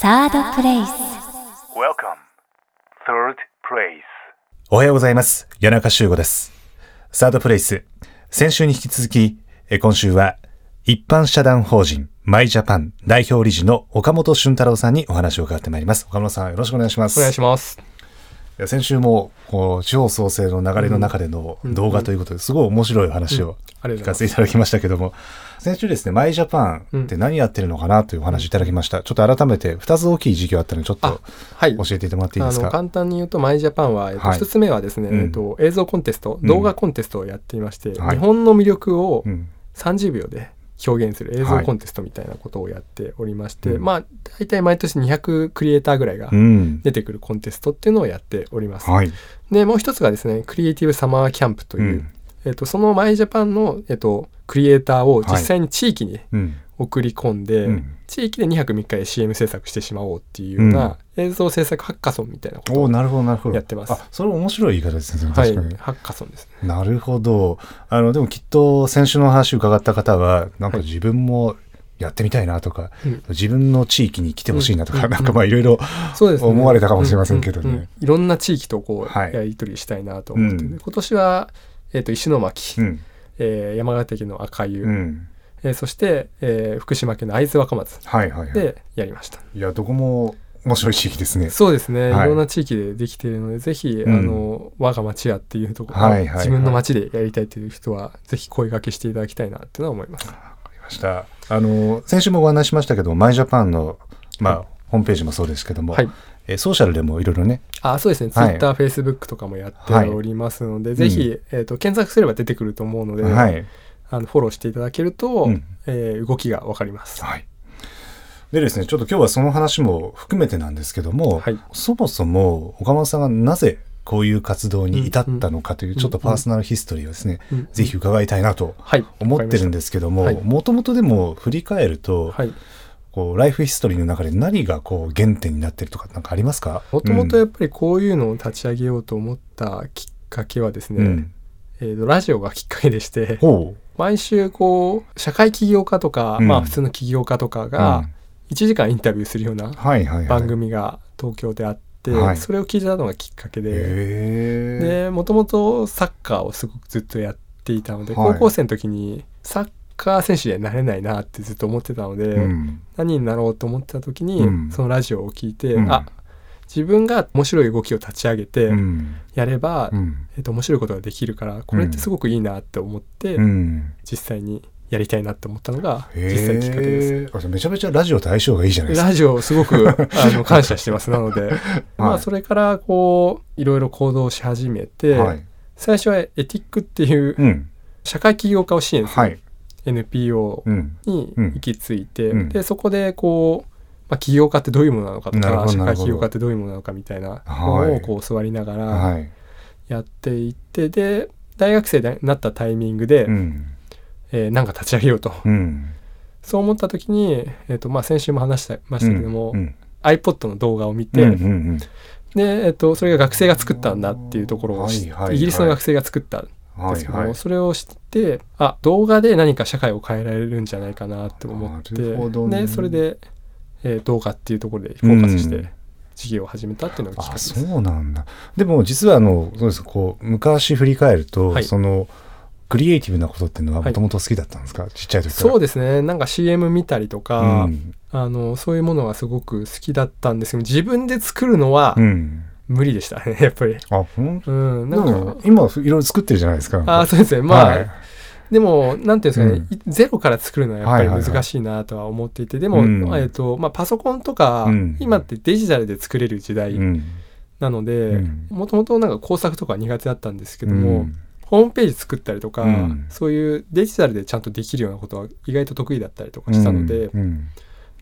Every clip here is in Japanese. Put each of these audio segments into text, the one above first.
サードプレイス Welcome. Third place. おはようございます。谷中修吾です。サードプレイス。先週に引き続き、え今週は一般社団法人マイジャパン代表理事の岡本俊太郎さんにお話を伺ってまいります。岡本さんよろしくお願いします。お願いします。いや先週もこう地方創生の流れの中での動画ということですごい面白い話を聞かせていただきましたけども、先週ですね、マイジャパンって何やってるのかなというお話いただきました。ちょっと改めて2つ大きい事業あったのでちょっとはい。教えていてもらっていいですか？あの簡単に言うと、マイジャパンは、えっとはい。一つ目はですね、うん。えっと、映像コンテスト、うん。動画コンテストをやっていまして、はい。日本の魅力をうん。30秒で表現する映像コンテストみたいなことをやっておりまして、うんまあ、大体毎年200クリエイターぐらいがうん。出てくるコンテストっていうのをやっております。はい。で、もう一つがですね、クリエイティブサマーキャンプという、うんえっと、そのマイジャパンの、えっと、クリエイターを実際に地域にうん。送り込んで、うん。地域で2泊3日で CM 制作してしまおうっていうような、映像制作ハッカソンみたいなことをおおなるほどなるほど。やってます。あそれ面白い言い方ですねはい確かに、ハッカソンですね。なるほど。あのでもきっと先週の話伺った方はなんかはい。自分もやってみたいなとか、うん。自分の地域に来てほしいなとか、うん。なんかまあいろいろそうですね。思われたかもしれませんけどね。うううん。いろんな地域とこう、はい。やり取りしたいなと思ってて、うん。今年は、えっと石巻、うん。えー山形県の赤湯、うんえーそして、えー福島県の会津若松でやりました、いやどこも面白い地域ですね。そうですね、はい。い、ろんな地域でできているのでぜひ、うん。あの我が町やっていうところ、はいはいはい。自分の町でやりたいという人はぜひ声掛けしていただきたいなっていうのは思います。わかりました。あの先週もお話ししましたけどマイジャパンのまあ、はい。ホームページもそうですけども、はい。えーソーシャルでもいろいろね。あそうですね、はい。Twitter、Facebook とかもやっておりますので、い。ぜひ、えー、と検索すれば出てくると思うので、はいあのフォローしていただけると、うん。えー動きがわかります。はい。でですね、ちょっと今日はその話も含めてなんですけども、はい。そもそも岡本さんがなぜこういう活動に至ったのかというちょっとパーソナルヒストリーをですね、うん。ぜひ伺いたいなとはい、思ってるんですけども、もともとでも振り返ると、はい、こうライフヒストリーの中で何がこう原点になってるとかなんかありますか？もともとうん。やっぱりこういうのを立ち上げようと思ったきっかけはですね、うん。えーとラジオがきっかけでして。ほ毎週こう社会起業家とか、うん。まあ普通の起業家とかう。がうん。1時間インタビューするような。番組が東京であって、はい。それを聞いてたのがきっかけで、でもともとサッカーをすごくずっとやっていたので、はい。高校生の時にサッカー選手にはなれないなってずっと思ってたので、うん。何になろうと思ってた時に、うん。そのラジオを聞いて、うん。あ自分が面白い動きを立ち上げてうんやれば、うんえっと面白いことができるからこれってすごくいいなって思って、うん実際にやりたいなって思ったのが実際きっかけです。めちゃめちゃラジオと相性がいいじゃないですか。ラジオすごくあの感謝してますなので、まあそれからこういろいろ行動し始めて、はい。最初はエティックっていううん。社会起業家を支援するはい。NPO うん。にうん行き着いて、うんでそこでこう、まあ、起業家ってどういうものなのかとか社会起業家ってどういうものなのかみたいなはいのをこう教わりながらはい。やっていって、で大学生になったタイミングで、うん。えーなんか立ち上げようと、うん。そう思った時に、えーとまあ、先週も話してましたけども、うん。iPod の動画を見て、うんうんうんで、えー、とそれが学生が作ったんだっていうところをはいはいはいイギリスの学生が作ったんですけども、はいはい。それを知ってあ動画で何か社会を変えられるんじゃないかなって思ってねでそれで、えー動画っていうところでフォーカスしうんて事業を始めたっていうのがきっかあ。そうなんだ。でも実はあの、そうです。こう、昔振り返ると、はいその、クリエイティブなことっていうのははいもともと好きだったんですか？ちっちゃい時から。そうですねなんか CM 見たりとか、うん。あのそういうものがすごく好きだったんですけど自分で作るのはうん。無理でしたねやっぱり。あ、ほんうん、でなんかも今いろいろ作ってるじゃないですか。あそうですねまあ、はいでも、なんていうんですかね、いゼロから作るのはやっぱりはいはいはい。難しいなとは思っていて、でも、うん。えっ、と、まあ、パソコンとか、うん。今ってデジタルで作れる時代うん。なのでうん、もともとなんか工作とか苦手だったんですけども、うん。ホームページ作ったりとか、うん。そういうデジタルでちゃんとできるようなことは意外と得意だったりとかしたので、うん。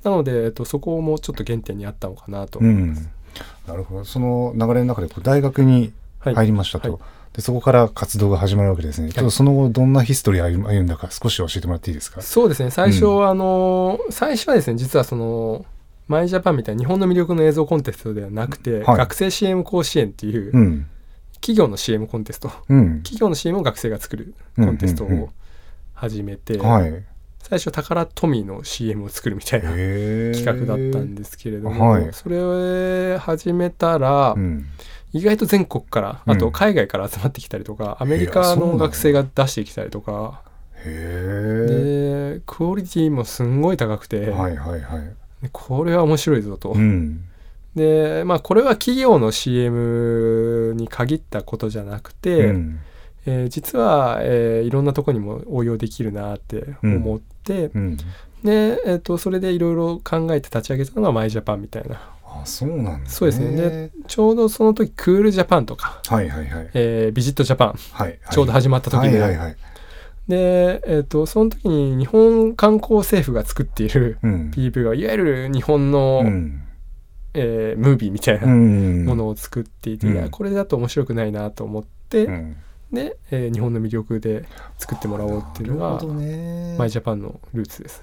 なので、えっと、そこもちょっと原点にあったのかなとうん思います。なるほど。その流れの中でこう大学にはい入りましたと。はいでそこから活動が始まるわけですね。ちょっとその後どんなヒストリー歩歩んだか少し教えてもらっていいですか？そうですね最初はあの最初はですね実はそのマイジャパンみたいな日本の魅力の映像コンテストではなくて、はい学生 CM 甲子園っていう、うん。企業の CM コンテストうん。企業の CM を学生が作るコンテストを始めて、はい。最初タカラトミーの CM を作るみたいな企画だったんですけれども、はいそれを始めたら、うん意外と全国からあうん。と海外から集まってきたりとか、アメリカのの学生が出してきたりとか。へでクオリティもすんごい高くて、えはいはいはい。でこれは面白いぞと。うん。でまあこれは企業の CM に限ったことじゃなくて、うん。えー実は、えーいろんなとこにも応用できるなって思って、うん。で、えー、とそれでいろいろ考えて立ち上げたのがマイジャパンみたいな。あそうなんだそうですね。でちょうどその時クールジャパンとか、はいはいはい。えービジットジャパンはいはい。ちょうど始まった時で、はいはいはい。で、えー、とその時に日本観光政府が作っているうん。PV がいわゆる日本の、うん。えームービーみたいなうん。ものを作っていて、うん。いやこれだと面白くないなと思って、うん。で、えー日本の魅力で作ってもらおうっていうのがね。マイジャパンのルーツです。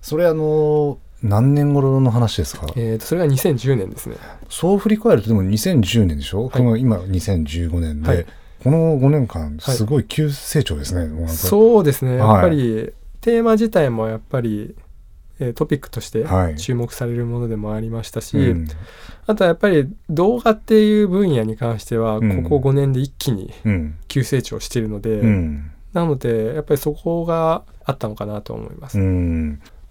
それあの何年頃の話ですか？えー、とそれが2010年ですね。そう振り返るとでも2010年でしょ、この今2015年で、はい。この5年間すごい急成長ですね、もうなんか。そうですね。やはいっぱり、テーマ自体もやっぱり、えートピックとしてはい。注目されるものでもありましたし、うん。あとはやっぱり動画っていう分野に関してはうん。ここ5年で一気にうん。急成長しているので、うん。なのでやっぱりそこがあったのかなと思います。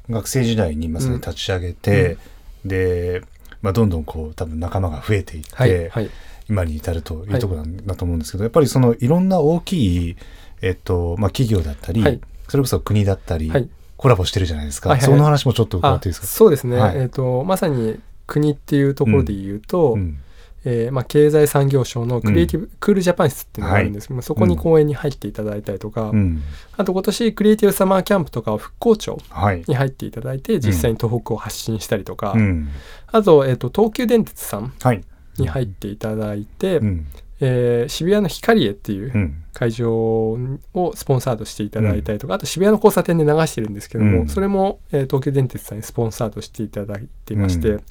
うん学生時代にまさに立ち上げて、で、まあ、どんどんこう多分仲間が増えていって、はい、はい、今に至るというところなんだと思うんですけど、やっぱりそのいろんな大きい、えっとまあ、企業だったり、はい。それこそ国だったり、はい。コラボしてるじゃないですか、はいはいその話もちょっと伺あっていいですか？そうですね、はい。えー、とまさに国っていうところで言うと、うんえーまあ、経済産業省のクリエイティブ、クールジャパン室っていうのがあるんですけども、そこに講演に入っていただいたりとか、うん。あと今年クリエイティブサマーキャンプとかを復興庁はい、に入っていただいて実際に東北を発信したりとか、うん。あと,、えー、と東急電鉄さんはい。に入っていただいて、うんえー渋谷のヒカリエっていううん。会場をスポンサードしていただいたりとか、あと渋谷の交差点で流してるんですけども、うん。それも、えー東急電鉄さんにスポンサードしていただいていまして、うん。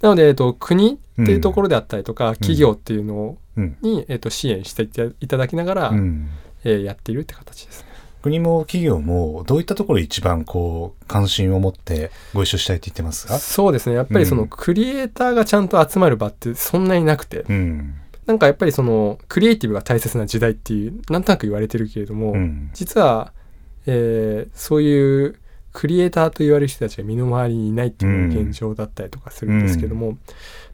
なので、えー、と国っていうところであったりとか、企業っていうのに、えー、と支援していただきながら、うん。えーやっているって形ですね。国も企業もどういったところに一番こう関心を持ってご一緒したいって言ってますか？そうですね。やっぱりその、うん。クリエイターがちゃんと集まる場ってそんなになくて、うんなんかやっぱりそのクリエイティブが大切な時代っていうなんとなく言われてるけれども、うん。実は、えーそういうクリエイターと言われる人たちが身の回りにいないっていうのが現状だったりとかするんですけども、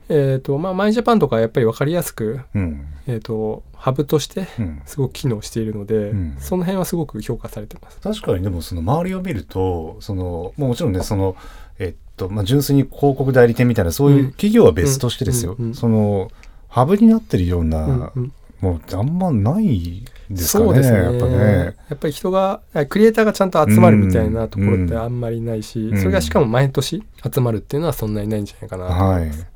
えっ、とまあマイジャパンとかはやっぱり分かりやすく、うん。えー、とハブとしてうん。すごく機能しているので、うん。その辺はすごく評価されてます。確かにでもその周りを見るとそのもちろんねそのえっとまあ純粋に広告代理店みたいなそういう企業は別としてですよ、うんうんうん。そのハブになってるよううんなうん。ものってあんまないですかねそうですね。やっぱね。やっぱり人があクリエイターがちゃんと集まるみたいなところってうんあんまりないし、うん。それがしかも毎年集まるっていうのはそんなにないんじゃないかなと思はいいます。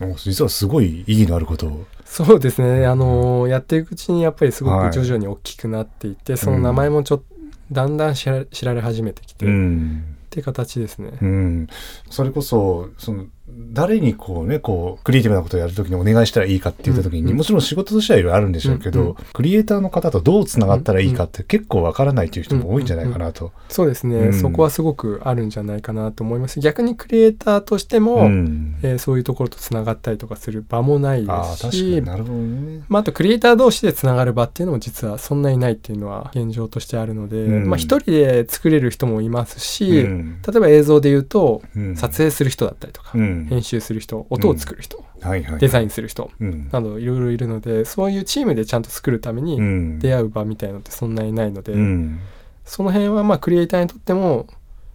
もう実はすごい意義のあることを。そうですね、あのーやっていくうちにやっぱりすごはい。く徐々に大きくなっていって、その名前もちょっとだんだん知ら知られ始めてきて、うっんていう形ですね。うん、それこそその誰にこうねこうクリエイティブなことをやるときにお願いしたらいいかって言ったときに、うんもちろん仕事としてはいろいろあるんでしょうけど、うんうん。クリエイターの方とどうつながったらいいかって結構わからないという人も多いんじゃないかなと。そうですね、うん。そこはすごくあるんじゃないかなと。思います。逆にクリエイターとしても、うん。えーそういうところとつながったりとかする場もないですしに、なるほどね。まあ、あとクリエイター同士でつながる場っていうのも実はそんなにないっていうのは現状としてあるので、うん。まあ一人で作れる人もいますし、うん。例えば映像で言うとうん。撮影する人だったりとか、うん編集する人音を作る人、はいはい、デザインする人うん。などいろいろいるのでそういうチームでちゃんと作るためにうん。出会う場みたいのってそんなにないので、うん。その辺はまあクリエイターにとっても、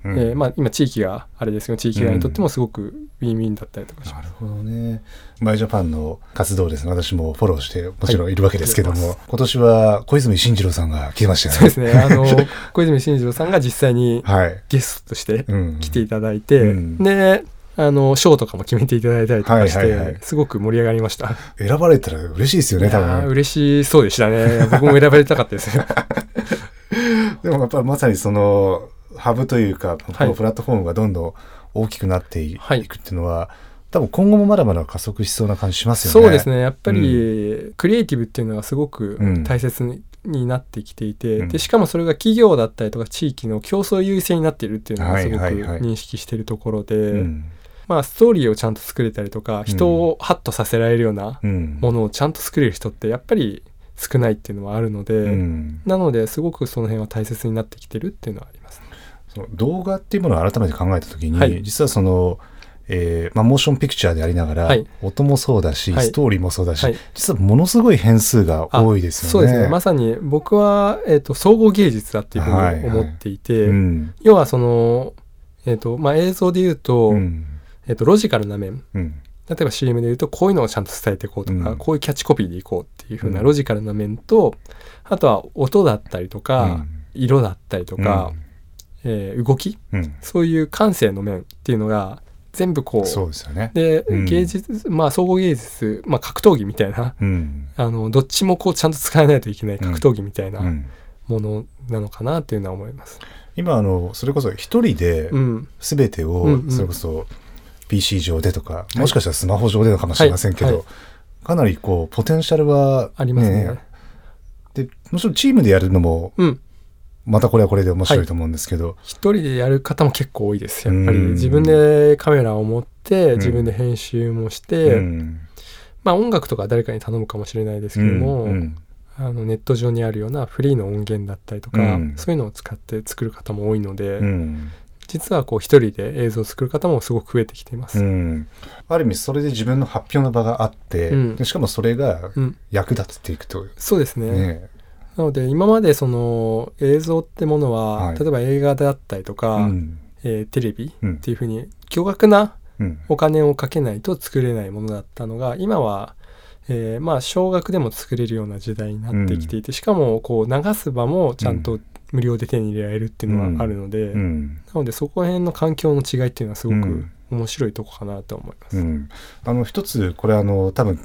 うん。えーまあ、今地域があれですけど地域側にとってもすごくウィンウィンだったりとかします。なるほどね。マイジャパンの活動です。ね。私もフォローして、もちろんいるわけですけども、はい。今年は小泉進次郎さんが来てましたよね。そうですね。あの 小泉進次郎さんが実際にはい。ゲストとしてうん。来ていただいて、うん。であの賞とかも決めていただいたりとかして、はいはいはいすごく盛り上がりました。選ばれたら嬉しいですよね、多分。嬉しそうでしたね。僕も選ばれたかったですよ。でもやっぱりまさにその、ハブというか、こはいのプラットフォームがどんどん大きくなってい,、はいくっていうのは、多分今後もまだまだ加速しそうな感じしますよね。そうですね。やっぱり、クリエイティブっていうのはすごくうん大切にになってきていて、うんでしかもそれが企業だったりとか地域の競争優位性になっているっていうのがすごくはいはいはい認識しているところで、うんまあストーリーをちゃんと作れたりとか人をハッとさせられるようなうん。ものをちゃんと作れる人ってやっぱり少ないっていうのはあるので、うん。なのですごくその辺は大切になってきてるっていうのはありますね。その動画っていうものを改めて考えた時に、はい。実はその、えーまあ、モーションピクチャーでありながら、はい。音もそうだし、はい。ストーリーもそうだし、はい。実はものすごい変数が多いですよね。そうですね。まさに僕は、えー、と総合芸術だっていうふうに思っていて、うん。要はその、えーとまあ、映像で言うと,、うんえー、とロジカルな面。うん。例えば CM で言うとこういうのをちゃんと伝えていこうとか、うん。こういうキャッチコピーでいこうっていう風なうん。ロジカルな面と、あとは音だったりとか、うん。色だったりとか、えー動きうん。そういう感性の面っていうのが全部こうそうですよね。で、うん。芸術まあ総合芸術、まあ、格闘技みたいなうん。あのどっちもこうちゃんと使えないといけない格闘技みたいなうん。ものなのかなっていうのは思います。今あのそれこそ一人でうん、全てを、うんうん。それこそ PC 上でとか、もしかしたらスマホ上でのかもしれませんけど、はい。はかなりこうポテンシャルは、ありますね。でもちろんチームでやるのもうん。またこれはこれで面白いと思うんですけど、一人でやる方も結構多いですやっぱり。うん。自分でカメラを持ってん。自分で編集もして、うん。まあ音楽とかは誰かに頼むかもしれないですけども、うん。うん。あのネット上にあるようなフリーの音源だったりとか、うん。そういうのを使って作る方も多いので、うん実はこう一人で映像を作る方もすごく増えてきています。うん。ある意味それで自分の発表の場があって、うん。でしかもそれがうん。役立っていくと、そうですね。ねなので今までその映像ってものは、はい。例えば映画だったりとか、うん。えーテレビうん。っていうふうに巨額なうん。お金をかけないと作れないものだったのが今は、えーまあ少額でも作れるような時代になってきていて、しかもこう流す場もちゃんと無料で手に入れられるっていうのがあるので、うん。なのでそこら辺の環境の違いっていうのはすごくうん面白いとこかなと思います。うん。あの一つこれあの多分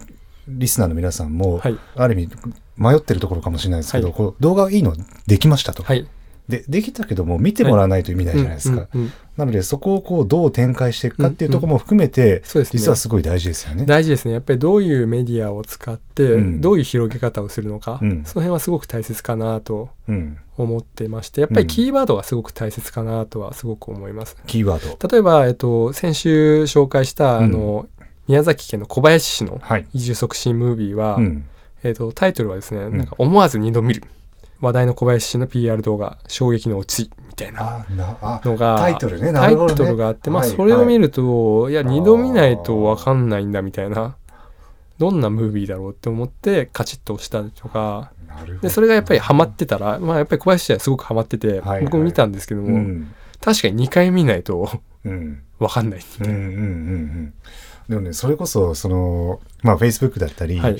リスナーの皆さんも、はい。ある意味迷ってるところかもしれないですけど、はい。こう動画いいのできましたと、はい。でできたけども見てもらわないと意味ないじゃないですか、うんうんうんなのでそこをこうどう展開していくかっていうところも含めて、そうですね。実はすごい大事ですよね。大事ですね。やっぱりどういうメディアを使ってうん。どういう広げ方をするのか、うん。その辺はすごく大切かなとうん、思ってましてやっぱりキーワードがすごく大切かなとはすごく思います。キーワード。例えば、えっと、先週紹介した、あの宮崎県の小林市のはい。移住促進ムービーは、うん。えっと、タイトルはですね、ん。なんか思わず二度見る話題の小林市の PR 動画衝撃のオチみたいなのがタイトルね。なタイトルがあって、まあはいそれを見はいると、い、や二度見ないとわかんないんだみたいなどんなムービーだろうって思ってカチッと押したりとかでそれがやっぱりハマってたら、まあ、やっぱり小林市はすごくハマってて、はい僕も見たんですけども、うん。確かに2回見ないとうん。わかんない。うんうんうんうん。でもね、それこそ、その、まあ、Facebook だったり、はい、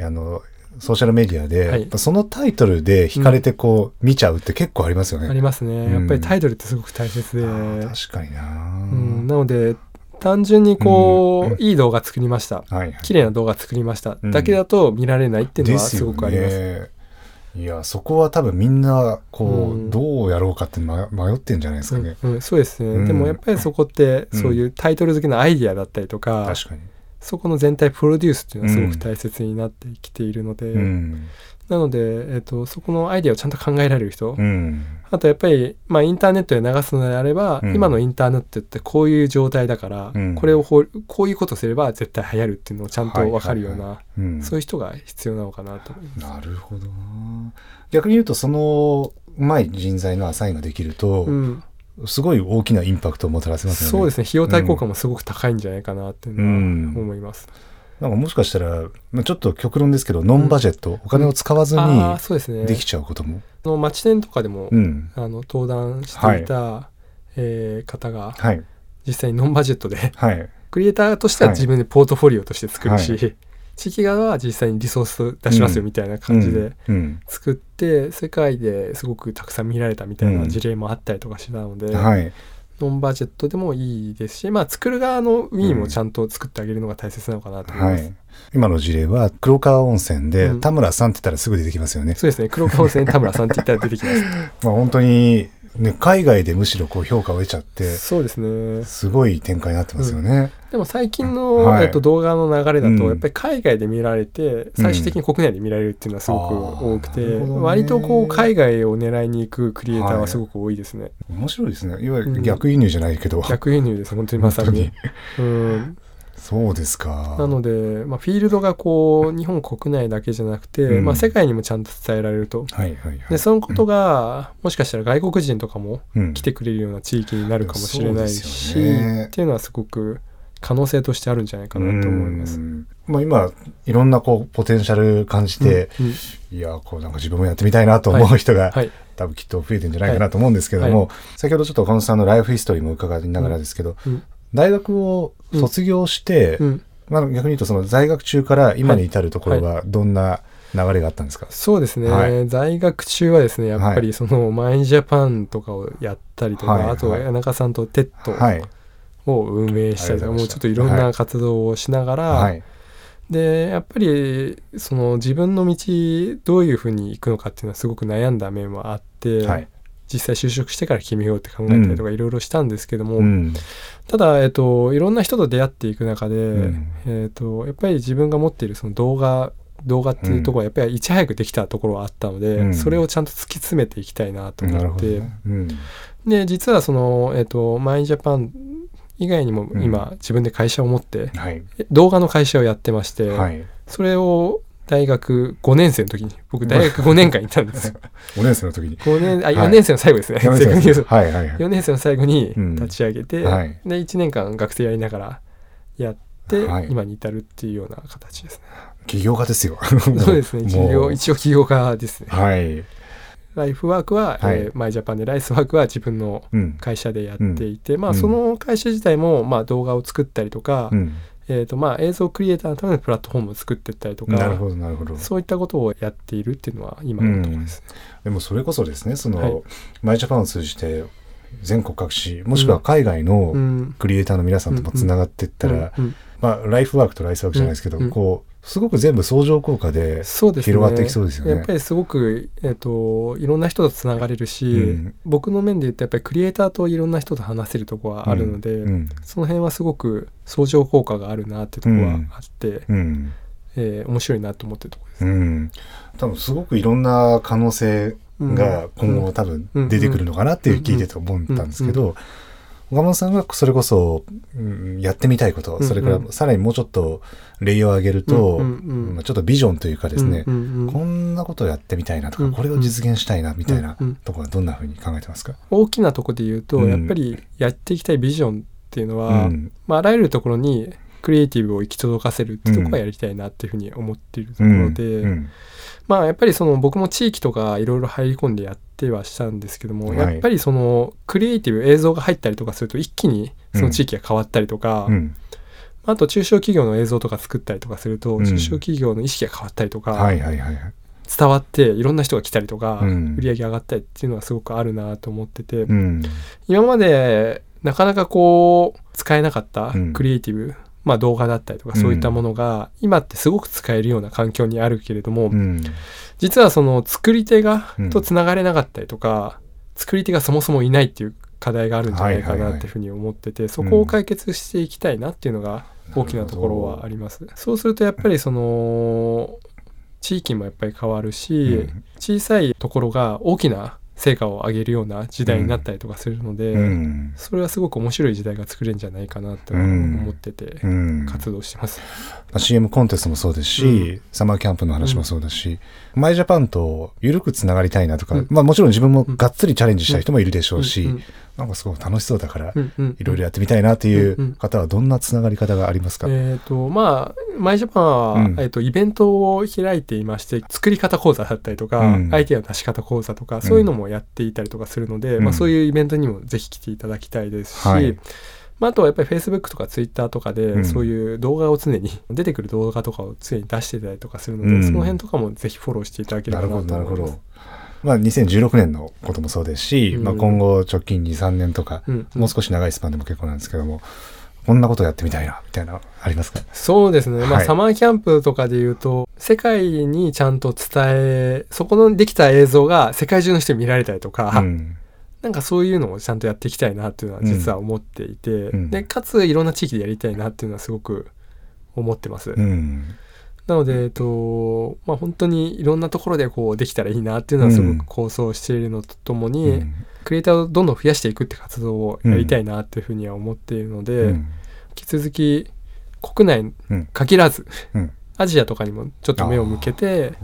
あの、ソーシャルメディアで、はい。そのタイトルで惹かれてこう、見ちゃうって結構ありますよね。ありますね。うん。やっぱりタイトルってすごく大切で、確かにな、うん、なので単純にこう、うんいい動画作りました。はいはい。綺麗な動画作りました、うん。だけだと見られないっていうのはですごくあります。ね。いや、そこは多分みんな、こう、うん。どうやろうかって迷迷ってんじゃないですかね。うんうん、そうですね、うん。でもやっぱりそこってうん。そういうタイトル付けのアイディアだったりとか、確かに。そこの全体プロデュースっていうのはすごく大切になってきているので、うん。なので、えっとそこのアイデアをちゃんと考えられる人、うん。あとやっぱり、まあ、インターネットで流すのであれば、うん今のインターネットってこういう状態だから、うんこれをほこういうことすれば絶対流行るっていうのをちゃんと分かるような、はいはいうんそういう人が必要なのかなと思います。なるほどな。逆に言うと、その、うまい人材のアサインができると、うん、すごい大きなインパクトをもたらせますよね。そうですね費用対効果もすごく高いんじゃないかなっていうのは思います。なんかもしかしたら、まあ、ちょっと極論ですけど、ノンバジェット、お金を使わずにできちゃうことも？あの町店とかでも、うん。あの登壇していた、えー方がはい。実際にノンバジェットではい。クリエイターとしてははい自分でポートフォリオとして作るし、は地域側は実際にリソース出しますよみたいな感じで、うん。うん作って世界ですごくたくさん見られたみたいな事例もあったりとかしたので、はい。ノンバジェットでもいいですしまあ作る側のウィーンもちゃんと作ってあげるのが大切なのかなと思います、はい。今の事例は、黒川温泉で、うん田村さんって言ったらすぐ出てきますよね。そうですね黒川温泉田村さんって言ったら出てきます まあ本当に、ね、海外でむしろこう評価を得ちゃって、そうですね。すごい展開になってますよね。でも最近の、はい。えっと、動画の流れだと、うん。やっぱり海外で見られて最終的に国内で見られるっていうのはすごく多くて、あーなるほどね。割とこう海外を狙いに行くクリエイターはすごく多いですね、面白いですね。いわゆうん。る逆輸入じゃないけど。逆輸入です本当にまさに。本。うん、そうですか。なので、まあ、フィールドがこう日本国内だけじゃなくて、うん。まあ、世界にもちゃんと伝えられると。はいはいはい。でそのことが、もしかしたら外国人とかもうん。来てくれるような地域になるかもしれないし、ね。っていうのはすごく可能性としてあるんじゃないかなと思います。うん。まあ今、いろんなこう、ポテンシャル感じて、うん。うん。いや、こうなんか自分もやってみたいなと思う人が、はい、多分きっと増えてんじゃないかなと思うんですけども、はい。先ほどちょっと岡本さんのライフヒストリーも伺いながらですけど、うん大学を卒業して、うん。まあ、逆に言うとその在学中から今に至るところはどんな流れがあったんですか、そうですね、はい。在学中はですねやっぱりそのマイジャパンとかをやったりとか、はい。あとは谷中さんと TED はい。を運営したりとか、もうちょっといろんな活動をしながら、はい。でやっぱりその自分の道どういうふうに行くのかっていうのはすごく悩んだ面はあって、はい。実際就職してから決めようって考えたりとかいろいろしたんですけども、うん。ただ、えっと、いろんな人と出会っていく中で、んえっと、やっぱり自分が持っているその動画動画っていうところはやっぱりいち早くできたところはあったので、うんそれをちゃんと突き詰めていきたいなと思って、ね。うん。で実はその、えっと、マイジャパン以外にもうん今、自分で会社を持ってはい。動画の会社をやってまして、はい。それを大学5年生の時に僕大学5年間行ったんですよ 5年生の時に。5年あはい4年生の最後ですね、4年正確に言うと生はいはいはい。4年生の最後にうん立ち上げて、はいで1年間学生やりながらやって、はい今に至るっていうような形ですね。起業家ですよ。そうですねもう企業一応企業家ですね。はい。ライフワークは、はいえーマイジャパンでライスワークは自分のうん。会社でやっていて、まうんあその会社自体も、まあ、動画を作ったりとか、うん。えーとまあ、映像クリエイターのためのプラットフォームを作っていったりとかなるほどなるほど。そういったことをやっているっていうのは今のところですね。でもそれこそですね、その、はい。マイジャパンを通じて全国各地、もしくは海外のうん。クリエイターの皆さんともつながっていったら、うんうん。まあ、ライフワークとライスワークじゃないですけど、うん。うん。こう、すごく全部相乗効果で。広がっていきそうですよね。やっぱりすごく、えっ、と、いろんな人とつながれるし、うん。僕の面で言うと、やっぱりクリエイターといろんな人と話せるところはあるので、うん。その辺はすごく相乗効果があるなってところはあって、うん。えー面白いなと思ってるところです。うん。多分すごくいろんな可能性が今後多分出てくるのかなっていう聞いてて思ったんですけど、岡本さんがそれこそ、うんやってみたいこと、うんそれからさらにもうちょっとレイヤーを上げると、うんうんうん。まあちょっとビジョンというかですね、うんうんうんこんなことをやってみたいなとか、うんこれを実現したいなみたいなうんうん。ところはどんなふうに考えてますか、大きなところで言うと、うん。やっぱりやっていきたいビジョンっていうのは、うん。まあ、あらゆるところにクリエイティブを行き届かせるってところはやりたいなっていうふうに思っているところで、うんまあやっぱりその僕も地域とかいろいろ入り込んでやってはしたんですけども、はい。やっぱりそのクリエイティブ映像が入ったりとかすると一気にその地域が変わったりとか、うんあと中小企業の映像とか作ったりとかすると、うん。中小企業の意識が変わったりとか。伝わっていろんな人が来たりとか、うん売り上げ上がったりっていうのはすごくあるなと思ってて、うん。今までなかなかこう使えなかったうん。クリエイティブ、まあ動画だったりとかそういったものが今ってすごく使えるような環境にあるけれども、うん。実はその作り手がうん。とつながれなかったりとか、作り手がそもそもいないっていう課題があるんじゃないかなっていうふうに思ってて、そこを解決していきたいなっていうのが大きなところはあります。そうするとやっぱりその地域もやっぱり変わるし、うん。小さいところが大きな成果を上げるような時代になったりとかするので、うん。それはすごく面白い時代が作れるんじゃないかなとうん。思っててうん。活動してます。まあ CM コンテストもそうですし、うん。サマーキャンプの話もそうだし、マイジャパンと緩くつながりたいなとか、うん。まあもちろん自分もがっつりチャレンジしたい人もいるでしょうし、なんかすごく楽しそうだから、いろいろやってみたいなっていう方はどんなつながり方がありますか、えっ、とまあマイジャパンは、うん。えー、とイベントを開いていまして作り方講座だったりとか、うん。アイデアの出し方講座とかそういうのもやっていたりとかするので、うん。まあ、そういうイベントにもぜひ来ていただきたいですし、はい。まあ、あとはやっぱり Facebook とか Twitter とかで、うん。そういう動画を常に 出てくる動画とかを常に出してたりとかするので、うん。その辺とかもぜひフォローしていただければなとほどなるほど。思いまあ2016年のこともそうですし、うん。まあ今後直近2、3年とか、うんもう少し長いスパンでも結構なんですけども、こんなことやってみたいな、みたいな、ありますか？そうですね、まあはい。サマーキャンプとかで言うと世界にちゃんと伝えそこのできた映像が世界中の人に見られたりとか、うん。なんかそういうのをちゃんとやっていきたいなっていうのは実は思っていて、うん。でかついろんな地域でやりたいなっていうのはすごく思ってます。うんなので、えっとまあ、本当にいろんなところでこうできたらいいなっていうのはすごうん。く構想しているのとともうに、ん。クリエイターをどんどん増やしていくって活動をやりたいなっていうふうには思っているので、うん。引き続き国内うん。限らず、うん。アジアとかにもちょっと目を向けて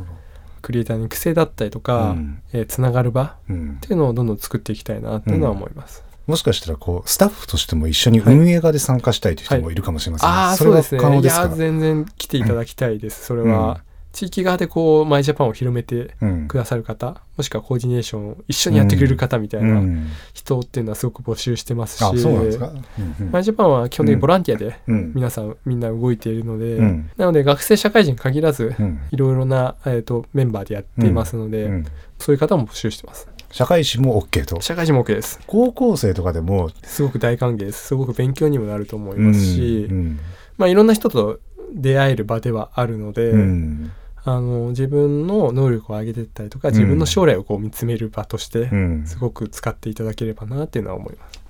クリエイターの育成だったりとか、うん。えーつながる場っうん。ていうのをどんどん作っていきたいなっていうのは思います。もしかしたらこうスタッフとしても一緒に運営側で参加したいという人もいるかもしれませんね、ああそれはそうですね。可能ですか？いや全然来ていただきたいです、それうん。は地域側でこうマイジャパンを広めてうん。くださる方もしくはコーディネーションを一緒にやってくれる方みたいなうん。人っていうのはすごく募集してますし、うなんマイジャパンは基本的にボランティアでうん。皆さんみんな動いているので、うん。なので学生社会人に限らずうん。いろいろな、えー、とメンバーでやっていますので、うん。そういう方も募集してます社会人も OK と。社会人も OK です。高校生とかでもすごく大歓迎です。すごく勉強にもなると思いますし、うんまあいろんな人と出会える場ではあるので、うん。あの自分の能力を上げていったりとか自分の将来をこう見つめる場としてうん。すごく使っていただければなっていうのは思います。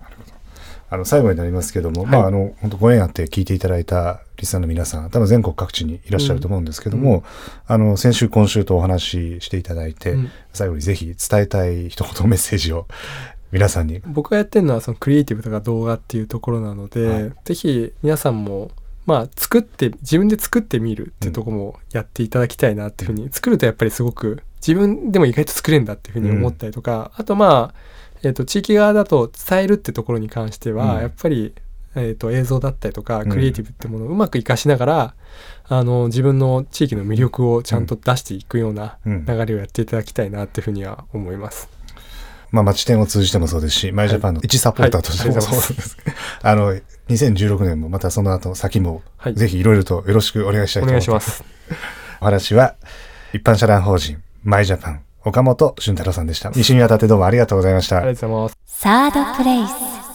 あの最後になりますけども、はい。まああの本当ご縁あって聞いていただいたリスナーの皆さん多分全国各地にいらっしゃると思うんですけども、うん。あの先週今週とお話ししていただいて、うん。最後にぜひ伝えたい一言メッセージを 皆さんに。僕がやってるのはそのクリエイティブとか動画っていうところなので、はい。ぜひ皆さんもまあ作って自分で作ってみるっていうところもやっていただきたいなっていうふうに、作るとやっぱりすごく自分でも意外と作れるんだっていうふうに思ったりとか、あとまあ、えー、と地域側だと伝えるってところに関しては、うんやっぱり、えー、と映像だったりとかんクリエイティブってものをうまく活かしながら、あの自分の地域の魅力をちゃんと出していくようなうん流れをやっていただきたいなっていうふうには思います。まあ、町店を通じてもそうですし、マイジャパンの一サポーターとしてもはいそうです。あの、2016年もまたその後先も、はいぜひいろいろとよろしくお願いしたいおと思います。願いします。お話は、一般社団法人、マイジャパン、岡本俊太郎さんでした。一緒にわたってどうもありがとうございましたあり。がとうございます。サードプレイス